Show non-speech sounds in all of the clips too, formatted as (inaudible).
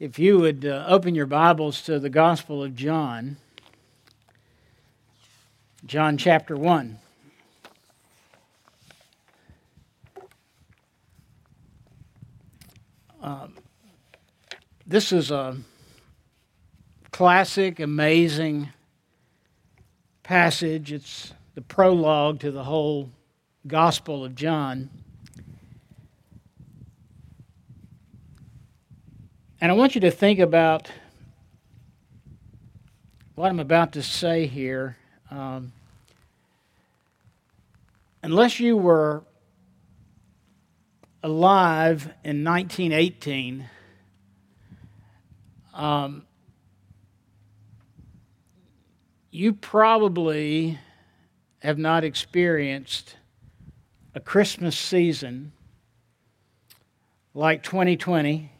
If you would uh, open your Bibles to the Gospel of John, John chapter 1. Um, this is a classic, amazing passage. It's the prologue to the whole Gospel of John. And I want you to think about what I'm about to say here. Um, unless you were alive in 1918, um, you probably have not experienced a Christmas season like 2020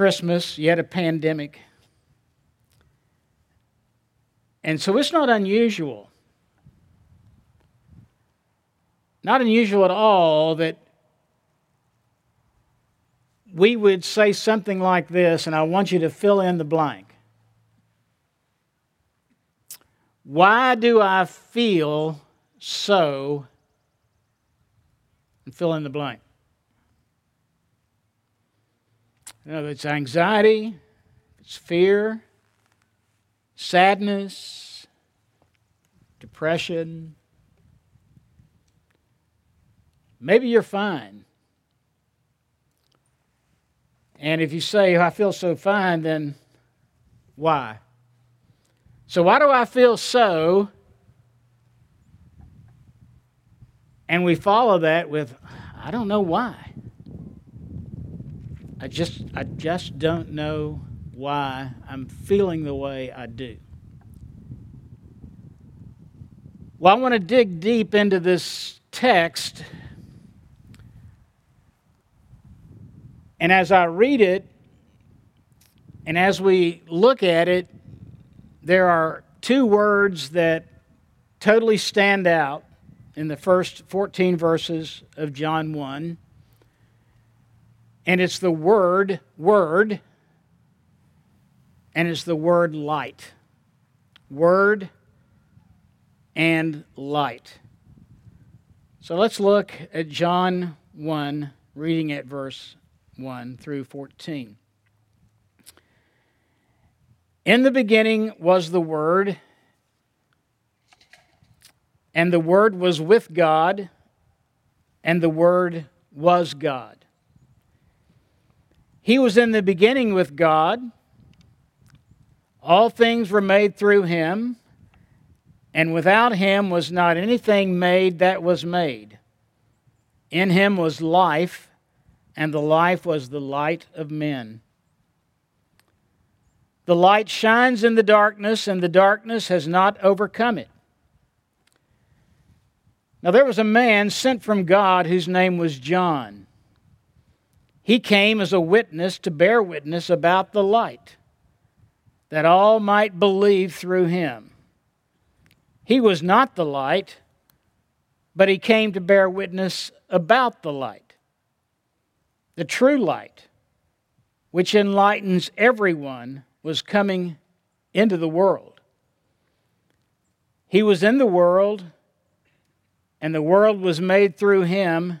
Christmas, yet a pandemic. And so it's not unusual, not unusual at all that we would say something like this, and I want you to fill in the blank. Why do I feel so? And fill in the blank. You know, it's anxiety, it's fear, sadness, depression. Maybe you're fine. And if you say, oh, I feel so fine, then why? So, why do I feel so? And we follow that with, I don't know why. I just I just don't know why I'm feeling the way I do. Well, I want to dig deep into this text. And as I read it, and as we look at it, there are two words that totally stand out in the first 14 verses of John 1 and it's the word, word, and it's the word light. Word and light. So let's look at John 1, reading at verse 1 through 14. In the beginning was the Word, and the Word was with God, and the Word was God. He was in the beginning with God. All things were made through him, and without him was not anything made that was made. In him was life, and the life was the light of men. The light shines in the darkness, and the darkness has not overcome it. Now there was a man sent from God whose name was John. He came as a witness to bear witness about the light, that all might believe through him. He was not the light, but he came to bear witness about the light, the true light, which enlightens everyone, was coming into the world. He was in the world, and the world was made through him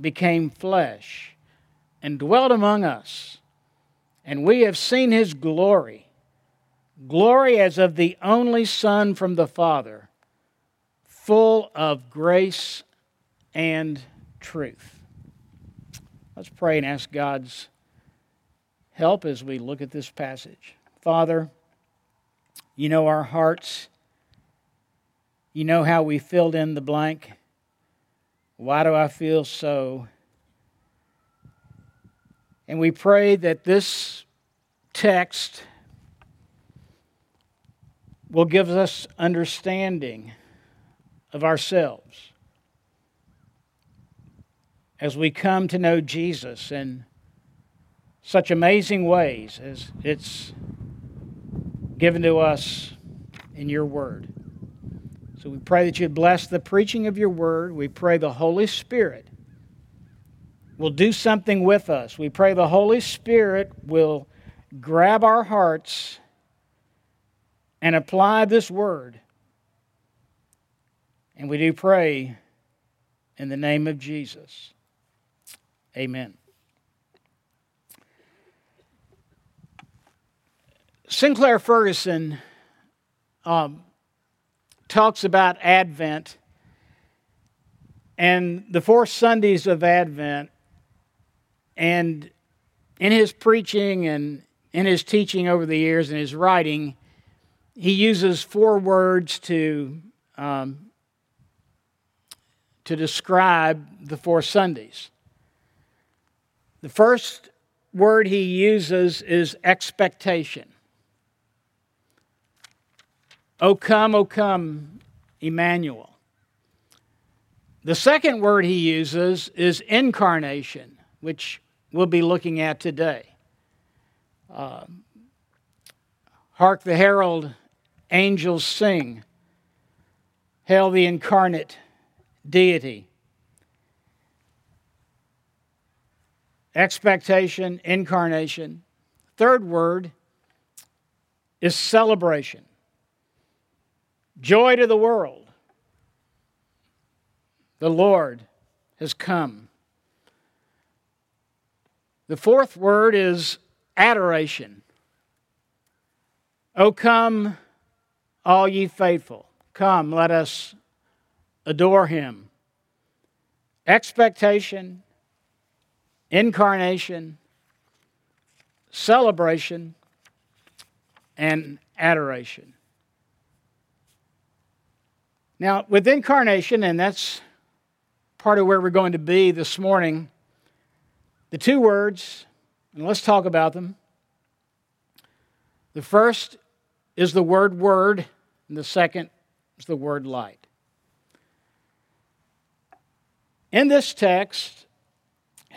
became flesh and dwelt among us, and we have seen his glory glory as of the only Son from the Father, full of grace and truth. Let's pray and ask God's help as we look at this passage. Father, you know our hearts. You know how we filled in the blank. Why do I feel so? And we pray that this text will give us understanding of ourselves as we come to know Jesus in such amazing ways as it's given to us in your word. So we pray that you bless the preaching of your word. We pray the Holy Spirit will do something with us. We pray the Holy Spirit will grab our hearts and apply this word. And we do pray in the name of Jesus. Amen. Sinclair Ferguson um, talks about Advent and the four Sundays of Advent. And in his preaching and in his teaching over the years and his writing, he uses four words to, um, to describe the four Sundays. The first word he uses is expectation. O come, O come, Emmanuel. The second word he uses is incarnation, which we'll be looking at today. Uh, Hark the herald angels sing. Hail the incarnate deity. Expectation, incarnation. Third word is celebration. Joy to the world. The Lord has come. The fourth word is adoration. O come, all ye faithful. Come, let us adore him. Expectation, incarnation, celebration, and adoration. Now, with incarnation, and that's part of where we're going to be this morning, the two words, and let's talk about them. The first is the word word, and the second is the word light. In this text,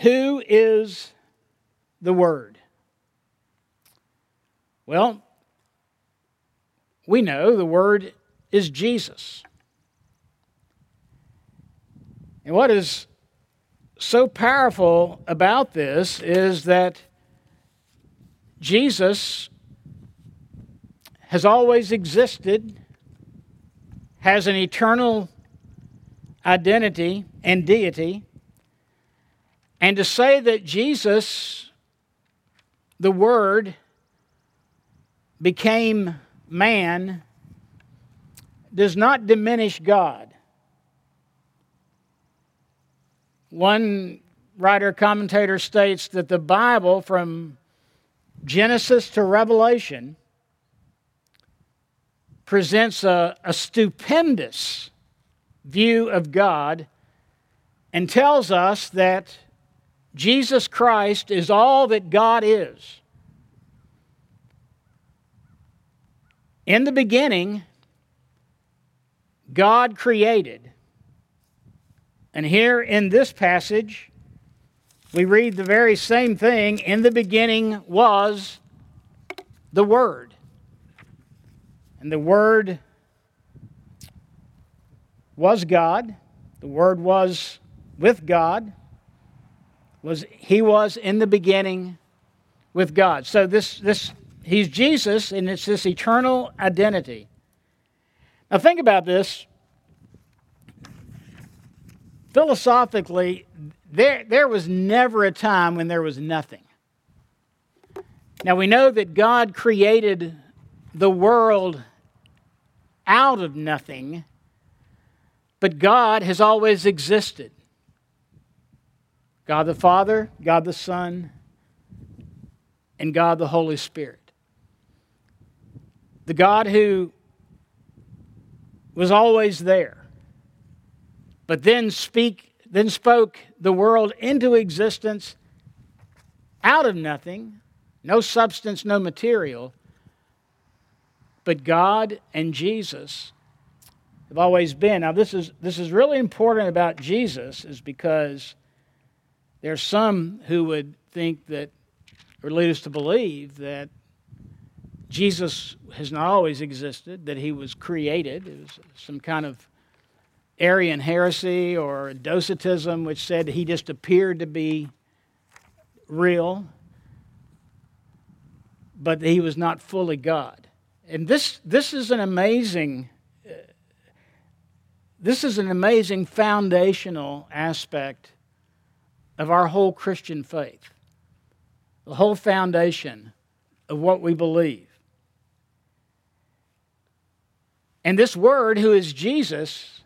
who is the Word? Well, we know the Word is Jesus. And what is so powerful about this is that Jesus has always existed, has an eternal identity and deity. And to say that Jesus, the Word, became man does not diminish God. One writer commentator states that the Bible, from Genesis to Revelation, presents a, a stupendous view of God and tells us that Jesus Christ is all that God is. In the beginning, God created. And here in this passage, we read the very same thing. In the beginning was the Word. And the Word was God. The Word was with God. Was He was in the beginning with God. So this this He's Jesus, and it's this eternal identity. Now think about this philosophically, there, there was never a time when there was nothing. Now we know that God created the world out of nothing, but God has always existed. God the Father, God the Son, and God the Holy Spirit. The God who was always there but then speak then spoke the world into existence out of nothing, no substance, no material. But God and Jesus have always been. Now, this is, this is really important about Jesus, is because there's some who would think that, or lead us to believe that Jesus has not always existed, that he was created. It was some kind of Arian heresy or Docetism, which said he just appeared to be real, but he was not fully God. And this, this is an amazing uh, this is an amazing foundational aspect of our whole Christian faith, the whole foundation of what we believe. And this word, who is Jesus,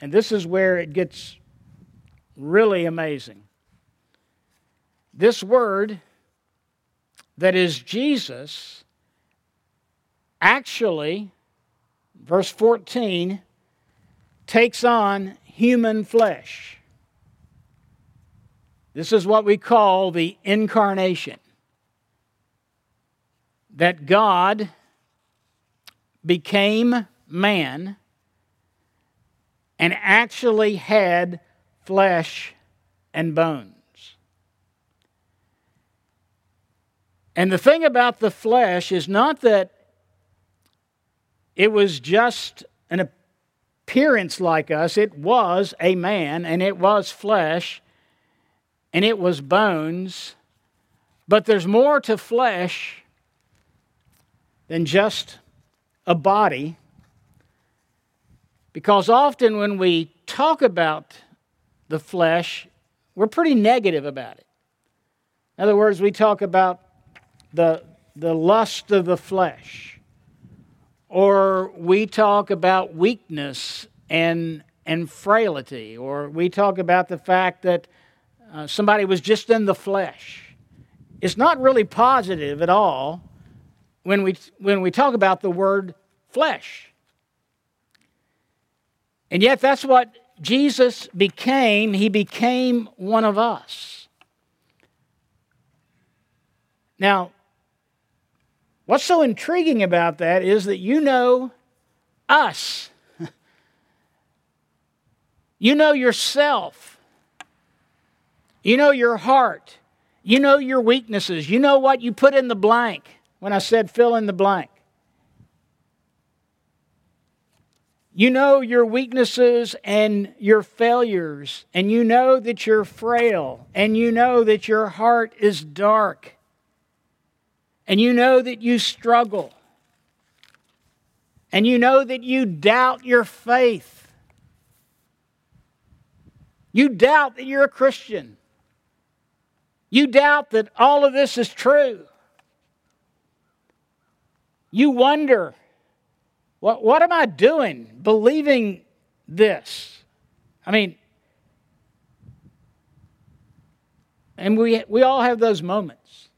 and this is where it gets really amazing. This word that is Jesus actually, verse 14, takes on human flesh. This is what we call the incarnation. That God became man and actually had flesh and bones. And the thing about the flesh is not that it was just an appearance like us. It was a man, and it was flesh, and it was bones. But there's more to flesh than just a body. Because often when we talk about the flesh, we're pretty negative about it. In other words, we talk about the, the lust of the flesh or we talk about weakness and, and frailty, or we talk about the fact that uh, somebody was just in the flesh. It's not really positive at all when we, when we talk about the word flesh. And yet, that's what Jesus became. He became one of us. Now, What's so intriguing about that is that you know us. (laughs) you know yourself. You know your heart. You know your weaknesses. You know what you put in the blank when I said fill in the blank. You know your weaknesses and your failures, and you know that you're frail, and you know that your heart is dark and you know that you struggle, and you know that you doubt your faith, you doubt that you're a Christian, you doubt that all of this is true. You wonder, what, what am I doing believing this? I mean, and we, we all have those moments.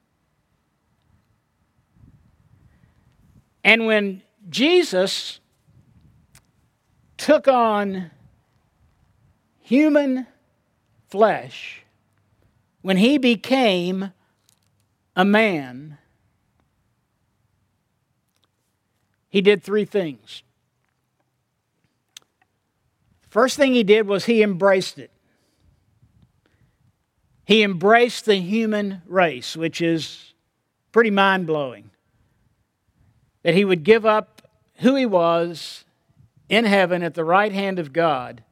And when Jesus took on human flesh, when he became a man, he did three things. First thing he did was he embraced it. He embraced the human race, which is pretty mind blowing that he would give up who he was in heaven at the right hand of God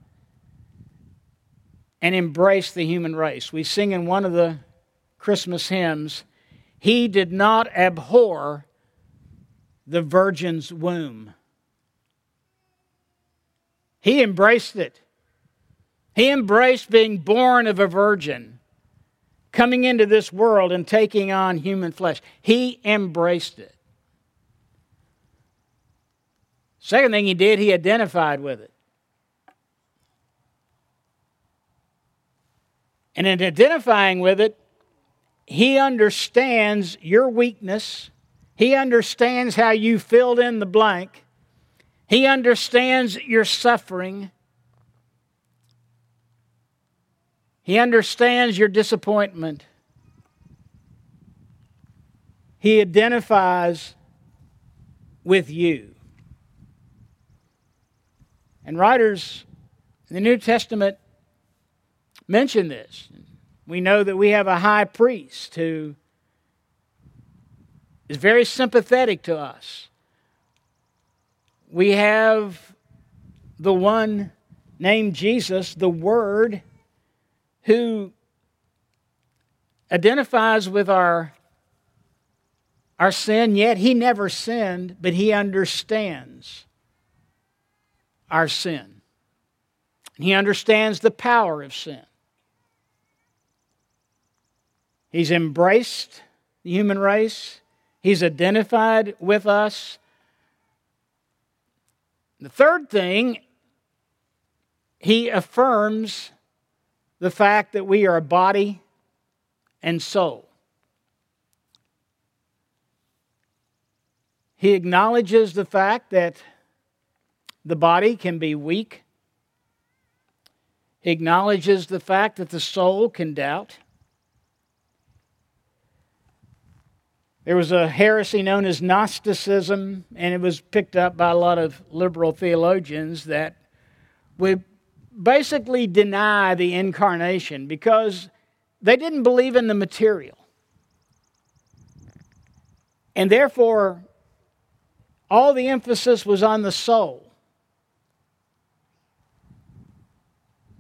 and embrace the human race. We sing in one of the Christmas hymns, He did not abhor the virgin's womb. He embraced it. He embraced being born of a virgin, coming into this world and taking on human flesh. He embraced it. Second thing he did, he identified with it. And in identifying with it, he understands your weakness. He understands how you filled in the blank. He understands your suffering. He understands your disappointment. He identifies with you. And writers in the New Testament mention this. We know that we have a high priest who is very sympathetic to us. We have the one named Jesus, the Word, who identifies with our, our sin, yet he never sinned, but he understands our sin. He understands the power of sin. He's embraced the human race. He's identified with us. The third thing, he affirms the fact that we are a body and soul. He acknowledges the fact that the body can be weak. He acknowledges the fact that the soul can doubt. There was a heresy known as Gnosticism, and it was picked up by a lot of liberal theologians that would basically deny the incarnation because they didn't believe in the material. And therefore, all the emphasis was on the soul.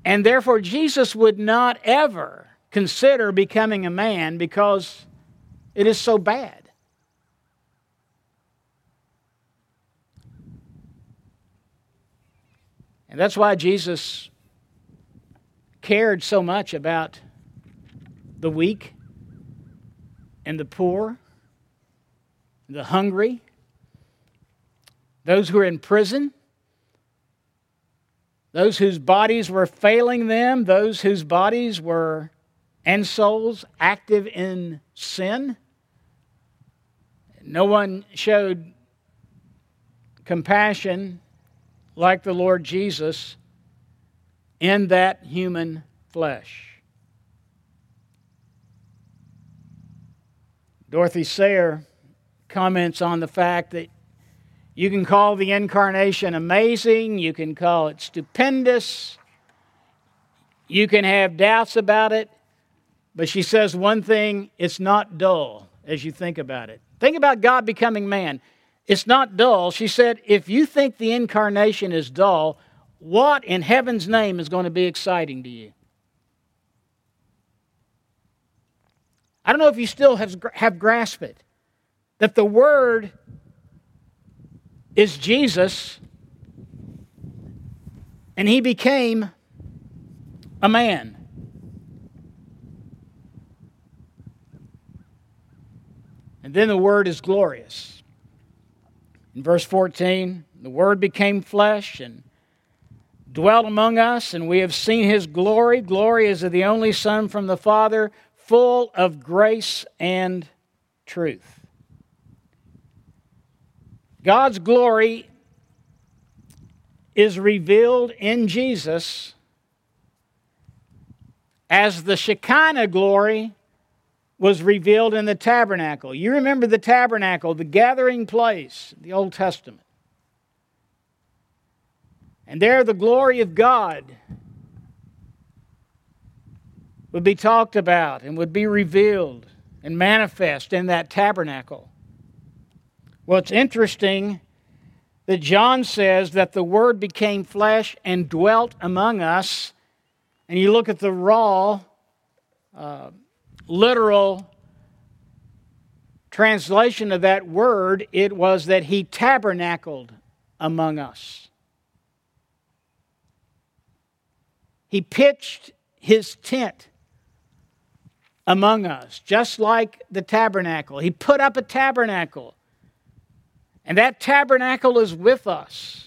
And therefore, Jesus would not ever consider becoming a man because it is so bad. And that's why Jesus cared so much about the weak and the poor, the hungry, those who are in prison, those whose bodies were failing them, those whose bodies were and souls active in sin. No one showed compassion like the Lord Jesus in that human flesh. Dorothy Sayers comments on the fact that you can call the incarnation amazing, you can call it stupendous, you can have doubts about it, but she says one thing it's not dull as you think about it. Think about God becoming man. It's not dull. She said, if you think the incarnation is dull, what in heaven's name is going to be exciting to you? I don't know if you still have, have grasped it. That the Word is Jesus, and He became a man. And then the word is glorious. In verse 14, the word became flesh and dwelt among us, and we have seen his glory. Glory is of the only Son from the Father, full of grace and truth. God's glory is revealed in Jesus as the Shekinah glory was revealed in the tabernacle. You remember the tabernacle, the gathering place, the Old Testament. And there the glory of God would be talked about and would be revealed and manifest in that tabernacle. Well, it's interesting that John says that the Word became flesh and dwelt among us. And you look at the raw, uh, literal translation of that word, it was that he tabernacled among us. He pitched his tent among us, just like the tabernacle. He put up a tabernacle, and that tabernacle is with us.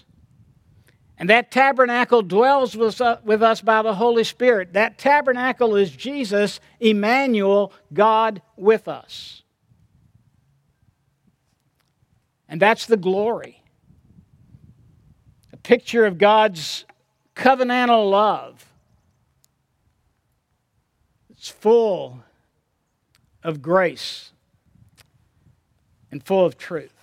And that tabernacle dwells uh, with us by the Holy Spirit. That tabernacle is Jesus, Emmanuel, God with us. And that's the glory. A picture of God's covenantal love. It's full of grace and full of truth.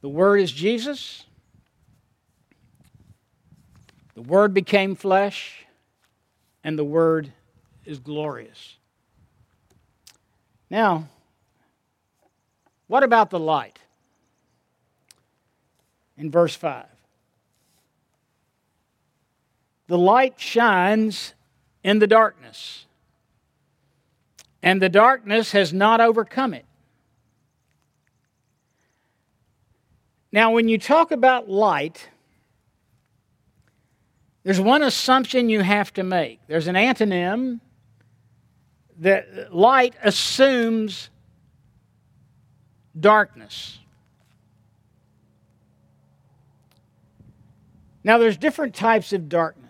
The Word is Jesus. The Word became flesh, and the Word is glorious. Now, what about the light? In verse 5. The light shines in the darkness, and the darkness has not overcome it. Now, when you talk about light, there's one assumption you have to make. There's an antonym that light assumes darkness. Now, there's different types of darkness.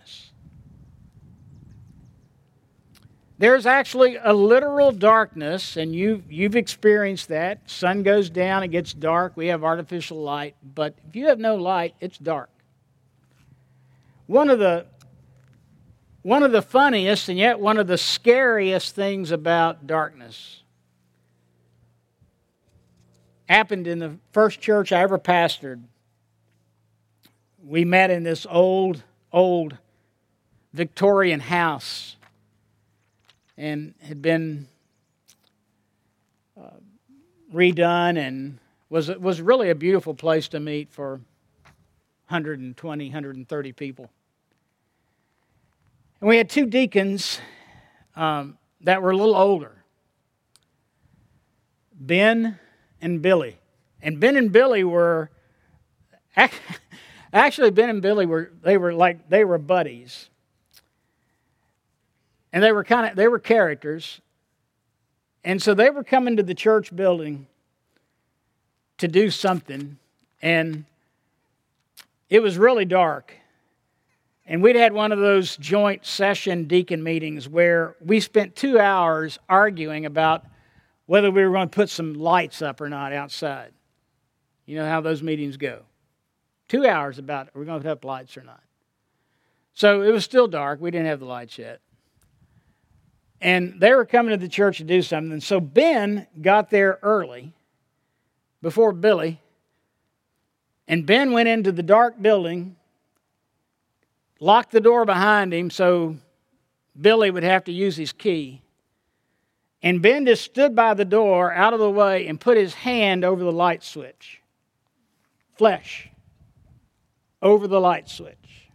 There's actually a literal darkness, and you've, you've experienced that. Sun goes down, it gets dark, we have artificial light, but if you have no light, it's dark. One of the one of the funniest and yet one of the scariest things about darkness happened in the first church I ever pastored. We met in this old, old Victorian house and had been uh, redone and was, was really a beautiful place to meet for 120, 130 people. And we had two deacons um, that were a little older Ben and Billy. And Ben and Billy were (laughs) actually Ben and Billy were they were like they were buddies. And they were kind of they were characters. And so they were coming to the church building to do something and it was really dark. And we'd had one of those joint session deacon meetings where we spent two hours arguing about whether we were going to put some lights up or not outside. You know how those meetings go. Two hours about are we going to put up lights or not. So it was still dark. We didn't have the lights yet. And they were coming to the church to do something. So Ben got there early before Billy. And Ben went into the dark building locked the door behind him so Billy would have to use his key. And Ben just stood by the door out of the way and put his hand over the light switch. Flesh over the light switch.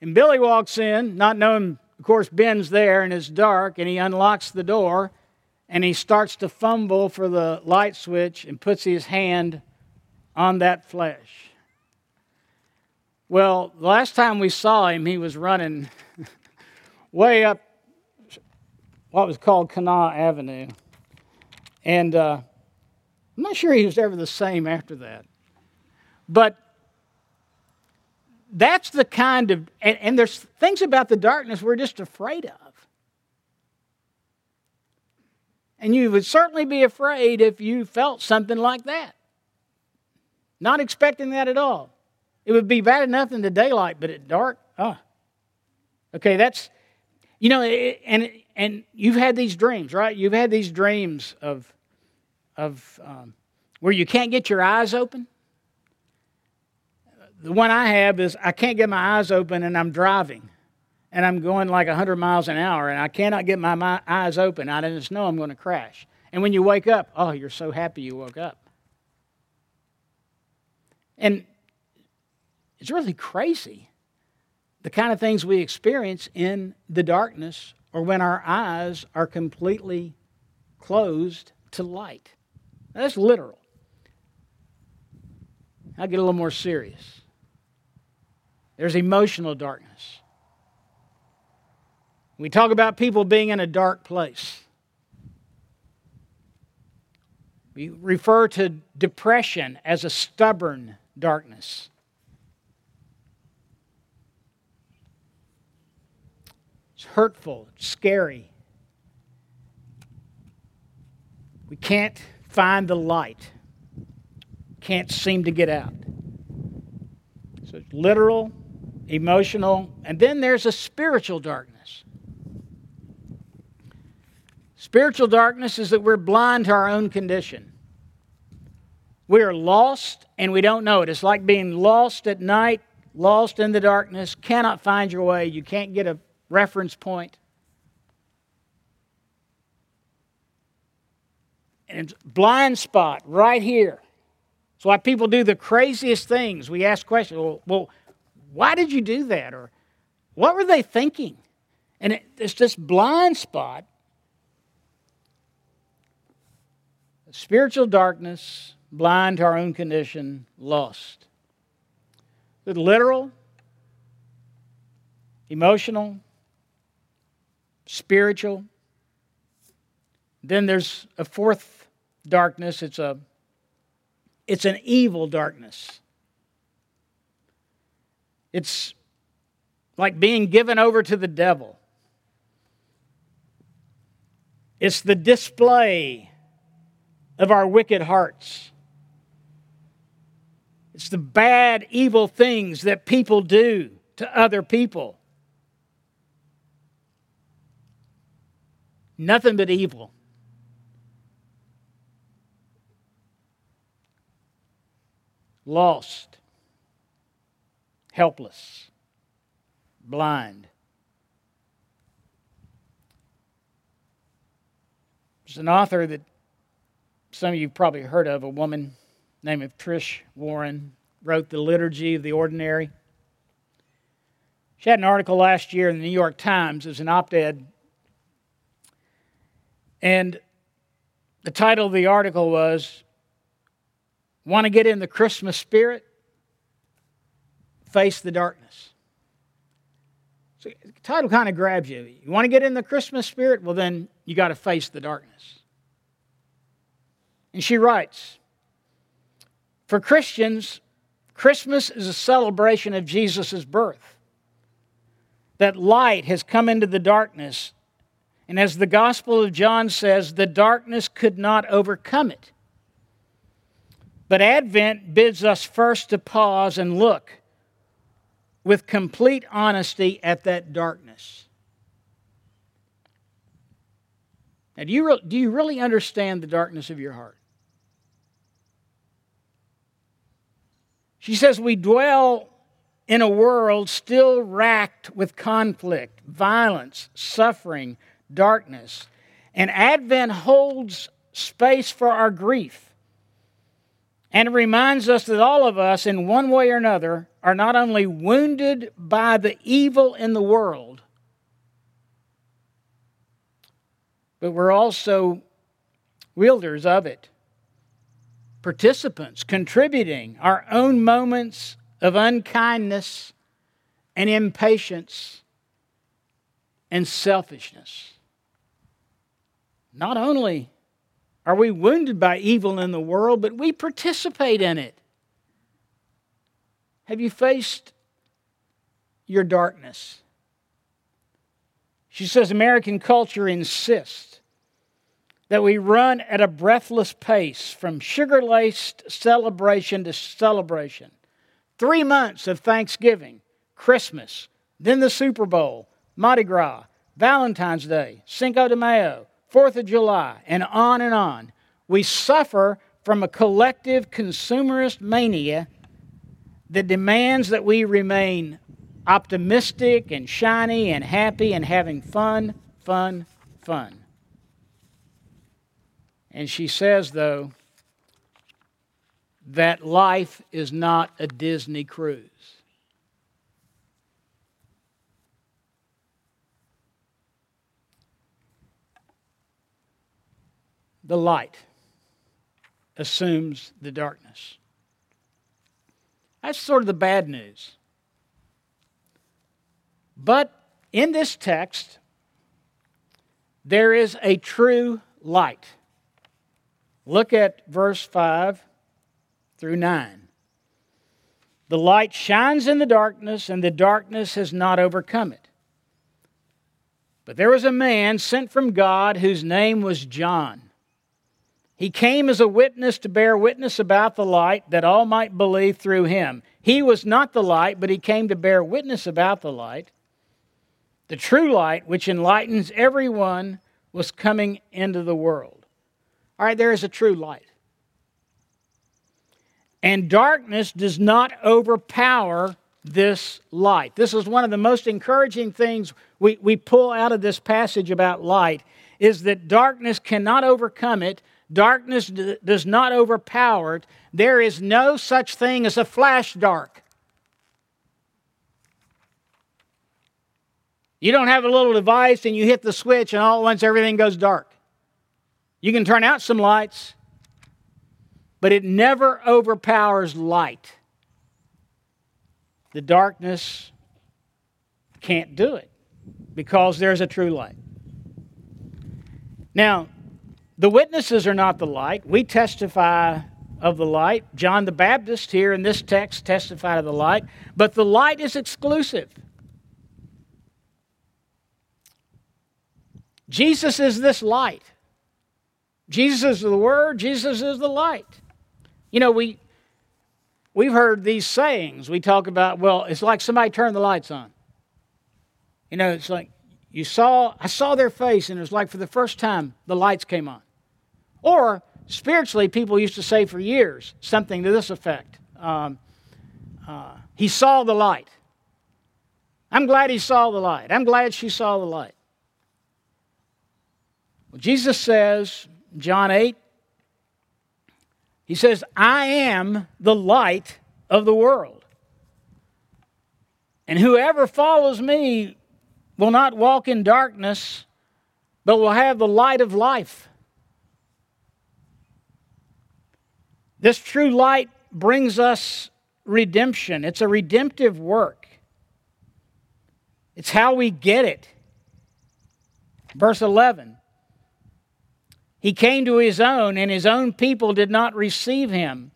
And Billy walks in, not knowing, of course, Ben's there and it's dark, and he unlocks the door and he starts to fumble for the light switch and puts his hand on that flesh. Well, the last time we saw him, he was running (laughs) way up what was called Kanawha Avenue. And uh, I'm not sure he was ever the same after that. But that's the kind of, and, and there's things about the darkness we're just afraid of. And you would certainly be afraid if you felt something like that. Not expecting that at all. It would be bad enough in the daylight, but at dark, ah. Okay, that's, you know, and and you've had these dreams, right? You've had these dreams of, of um, where you can't get your eyes open. The one I have is I can't get my eyes open and I'm driving and I'm going like 100 miles an hour and I cannot get my, my eyes open. I just know I'm going to crash. And when you wake up, oh, you're so happy you woke up. And it's really crazy the kind of things we experience in the darkness or when our eyes are completely closed to light. That's literal. I'll get a little more serious. There's emotional darkness. We talk about people being in a dark place. We refer to depression as a stubborn darkness. It's hurtful, it's scary. We can't find the light, can't seem to get out. So it's literal, emotional, and then there's a spiritual darkness. Spiritual darkness is that we're blind to our own condition. We are lost and we don't know it. It's like being lost at night, lost in the darkness, cannot find your way, you can't get a reference point. And it's blind spot right here. That's why people do the craziest things. We ask questions, well, well why did you do that? Or what were they thinking? And it, it's this blind spot spiritual darkness, blind to our own condition, lost. The literal, emotional, spiritual. Then there's a fourth darkness. It's a it's an evil darkness. It's like being given over to the devil. It's the display of our wicked hearts. It's the bad, evil things that people do to other people. Nothing but evil. Lost, helpless, blind. There's an author that some of you probably heard of, a woman named Trish Warren, wrote The Liturgy of the Ordinary. She had an article last year in the New York Times as an op ed. And the title of the article was Want to get in the Christmas spirit? Face the darkness. So the title kind of grabs you. You want to get in the Christmas spirit? Well, then you got to face the darkness. And she writes For Christians, Christmas is a celebration of Jesus' birth. That light has come into the darkness. And as the Gospel of John says, the darkness could not overcome it. But Advent bids us first to pause and look with complete honesty at that darkness. Now, do you, re- do you really understand the darkness of your heart? She says, We dwell in a world still racked with conflict, violence, suffering, darkness. And Advent holds space for our grief. And it reminds us that all of us, in one way or another, are not only wounded by the evil in the world, but we're also wielders of it participants, contributing our own moments of unkindness and impatience and selfishness. Not only are we wounded by evil in the world, but we participate in it. Have you faced your darkness? She says American culture insists that we run at a breathless pace from sugar laced celebration to celebration. Three months of Thanksgiving, Christmas, then the Super Bowl, Mardi Gras, Valentine's Day, Cinco de Mayo, Fourth of July, and on and on. We suffer from a collective consumerist mania that demands that we remain optimistic and shiny and happy and having fun, fun, fun. And she says, though, that life is not a Disney cruise. The light assumes the darkness. That's sort of the bad news. But in this text, there is a true light. Look at verse 5 through 9. The light shines in the darkness, and the darkness has not overcome it. But there was a man sent from God whose name was John. He came as a witness to bear witness about the light, that all might believe through him. He was not the light, but he came to bear witness about the light. The true light, which enlightens everyone was coming into the world. All right, there is a true light. And darkness does not overpower this light. This is one of the most encouraging things we, we pull out of this passage about light is that darkness cannot overcome it. Darkness d- does not overpower it. There is no such thing as a flash dark. You don't have a little device and you hit the switch and all at once everything goes dark. You can turn out some lights, but it never overpowers light. The darkness can't do it because there's a true light. Now, the witnesses are not the light. We testify of the light. John the Baptist here in this text testified of the light, but the light is exclusive. Jesus is this light. Jesus is the Word, Jesus is the light. You know, we, we've heard these sayings. We talk about, well, it's like somebody turned the lights on. You know, it's like you saw, I saw their face, and it was like for the first time the lights came on. Or spiritually, people used to say for years something to this effect um, uh, He saw the light. I'm glad he saw the light. I'm glad she saw the light. Well, Jesus says, John 8, he says, I am the light of the world. And whoever follows me will not walk in darkness, but will have the light of life. This true light brings us redemption. It's a redemptive work. It's how we get it. Verse 11 he came to his own, and his own people did not receive him.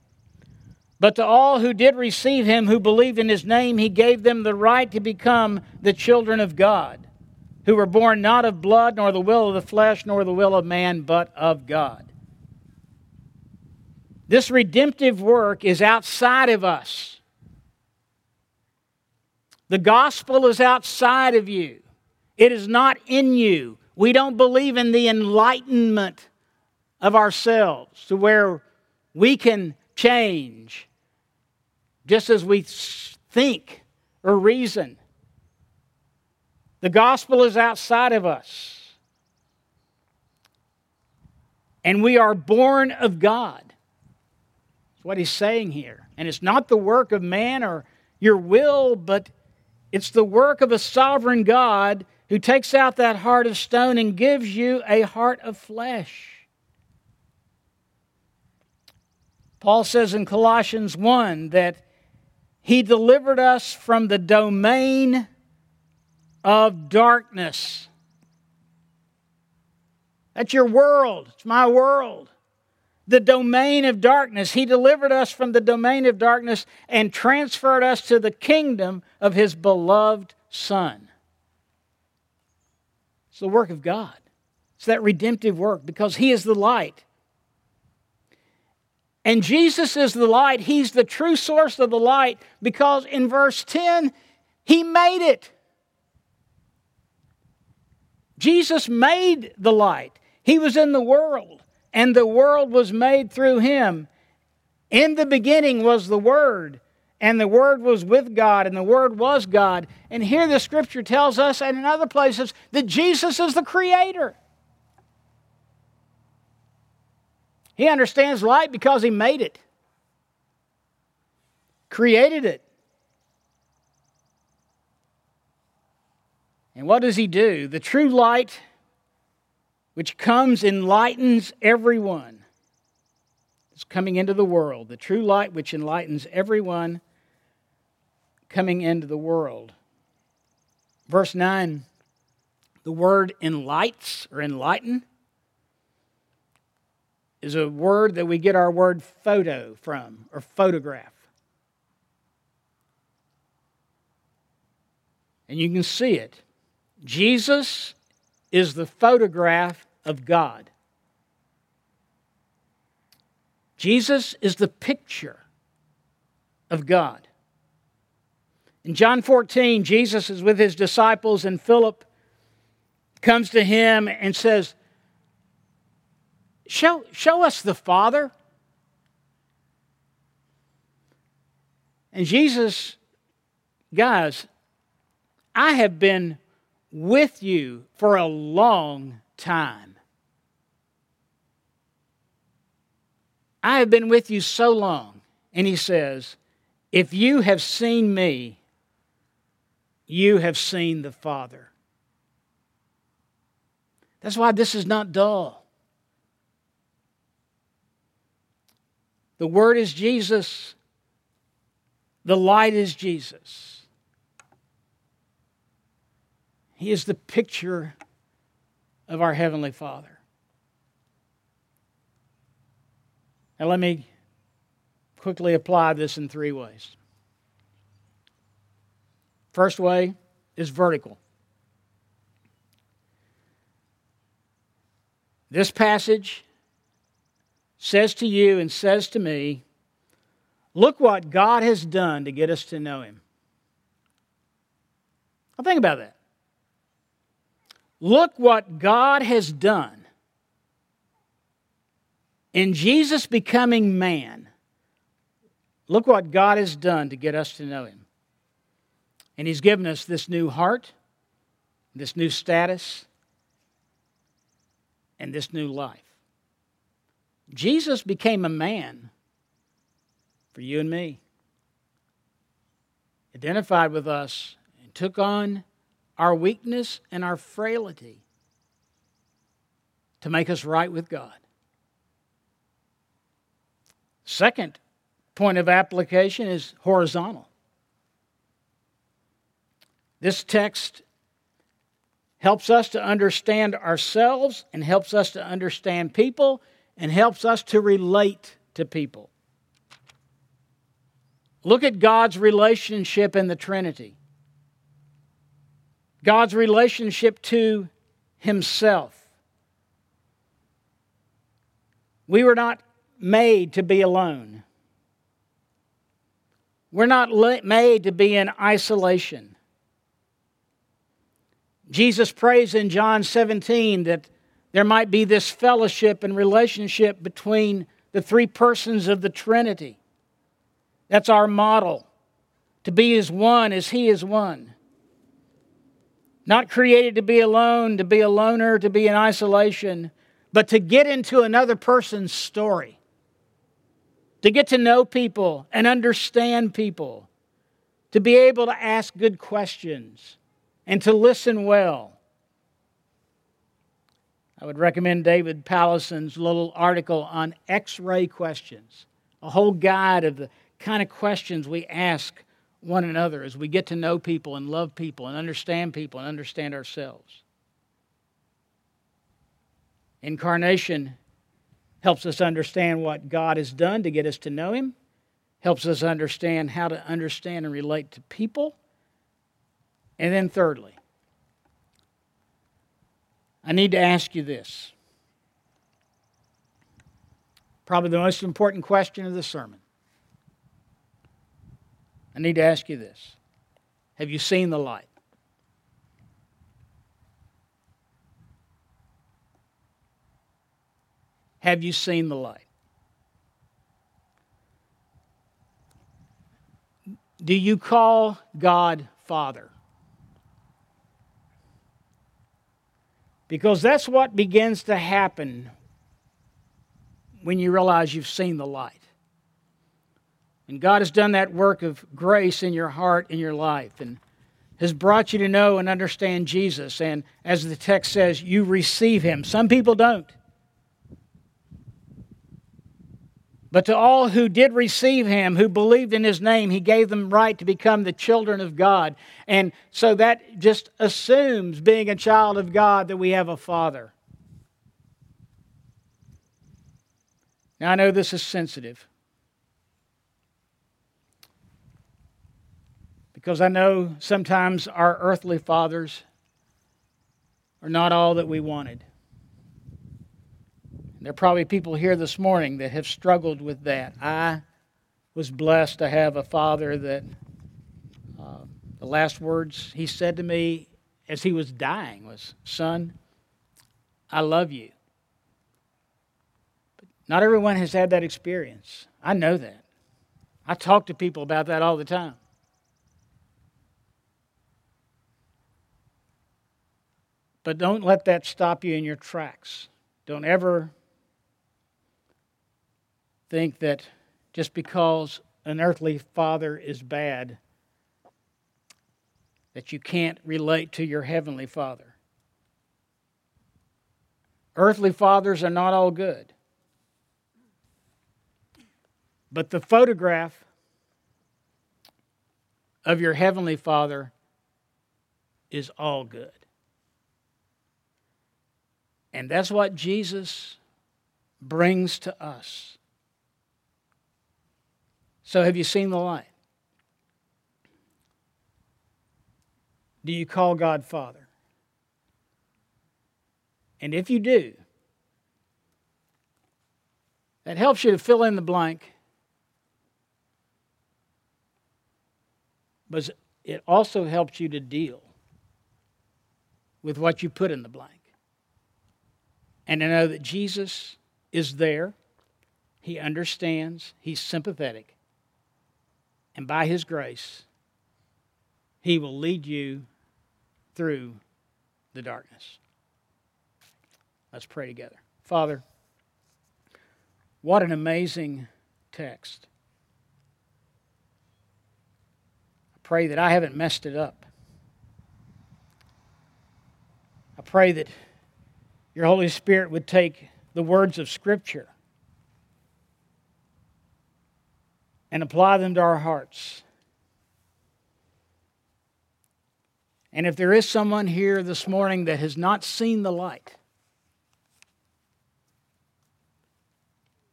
But to all who did receive him, who believed in his name, he gave them the right to become the children of God, who were born not of blood, nor the will of the flesh, nor the will of man, but of God. This redemptive work is outside of us. The gospel is outside of you, it is not in you. We don't believe in the enlightenment of ourselves to where we can change just as we think or reason. The gospel is outside of us. And we are born of God. What he's saying here. And it's not the work of man or your will, but it's the work of a sovereign God who takes out that heart of stone and gives you a heart of flesh. Paul says in Colossians 1 that he delivered us from the domain of darkness. That's your world. It's my world. The domain of darkness. He delivered us from the domain of darkness and transferred us to the kingdom of his beloved Son. It's the work of God. It's that redemptive work because he is the light. And Jesus is the light. He's the true source of the light because in verse 10, He made it. Jesus made the light. He was in the world, and the world was made through Him. In the beginning was the Word, and the Word was with God, and the Word was God. And here the scripture tells us, and in other places, that Jesus is the Creator. He understands light because he made it, created it. And what does he do? The true light, which comes, enlightens everyone. It's coming into the world. The true light, which enlightens everyone coming into the world. Verse 9 the word enlights or enlighten is a word that we get our word photo from, or photograph. And you can see it. Jesus is the photograph of God. Jesus is the picture of God. In John 14, Jesus is with his disciples, and Philip comes to him and says, show, show us the Father. And Jesus, guys, I have been with you for a long time. I have been with you so long. And he says, If you have seen me, you have seen the Father. That's why this is not dull. The Word is Jesus, the light is Jesus. He is the picture of our Heavenly Father. Now, let me quickly apply this in three ways. First way is vertical. This passage says to you and says to me, Look what God has done to get us to know Him. Now, think about that. Look what God has done in Jesus becoming man. Look what God has done to get us to know Him. And He's given us this new heart, this new status, and this new life. Jesus became a man for you and me, identified with us, and took on our weakness and our frailty to make us right with God. Second point of application is horizontal. This text helps us to understand ourselves and helps us to understand people and helps us to relate to people. Look at God's relationship in the Trinity. God's relationship to Himself. We were not made to be alone. We're not made to be in isolation. Jesus prays in John 17 that there might be this fellowship and relationship between the three persons of the Trinity. That's our model to be as one as He is one. Not created to be alone, to be a loner, to be in isolation, but to get into another person's story, to get to know people and understand people, to be able to ask good questions and to listen well. I would recommend David Powlison's little article on X ray questions, a whole guide of the kind of questions we ask one another as we get to know people and love people and understand people and understand ourselves. Incarnation helps us understand what God has done to get us to know Him, helps us understand how to understand and relate to people and then, thirdly, I need to ask you this. Probably the most important question of the sermon. I need to ask you this Have you seen the light? Have you seen the light? Do you call God Father? Because that's what begins to happen when you realize you've seen the light. And God has done that work of grace in your heart, in your life, and has brought you to know and understand Jesus. And as the text says, you receive him. Some people don't. But to all who did receive him, who believed in his name, he gave them right to become the children of God. And so that just assumes, being a child of God, that we have a father. Now, I know this is sensitive. Because I know sometimes our earthly fathers are not all that we wanted. There are probably people here this morning that have struggled with that. I was blessed to have a father that uh, the last words he said to me as he was dying was, Son, I love you. Not everyone has had that experience. I know that. I talk to people about that all the time. But don't let that stop you in your tracks. Don't ever think that just because an earthly father is bad, that you can't relate to your heavenly father. Earthly fathers are not all good. But the photograph of your heavenly father is all good. And that's what Jesus brings to us. So, have you seen the light? Do you call God Father? And if you do, that helps you to fill in the blank. But it also helps you to deal with what you put in the blank. And to know that Jesus is there, He understands, He's sympathetic, and by His grace, He will lead you through the darkness. Let's pray together. Father, what an amazing text. I pray that I haven't messed it up. I pray that your Holy Spirit would take the words of Scripture and apply them to our hearts. And if there is someone here this morning that has not seen the light,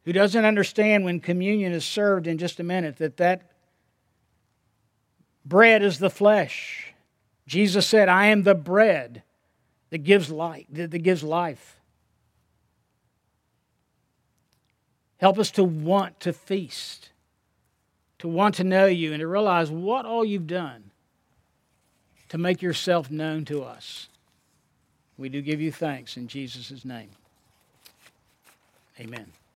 who doesn't understand when communion is served in just a minute that that bread is the flesh. Jesus said, I am the bread that gives light, that gives life. Help us to want to feast, to want to know you, and to realize what all you've done to make yourself known to us. We do give you thanks in Jesus' name. Amen.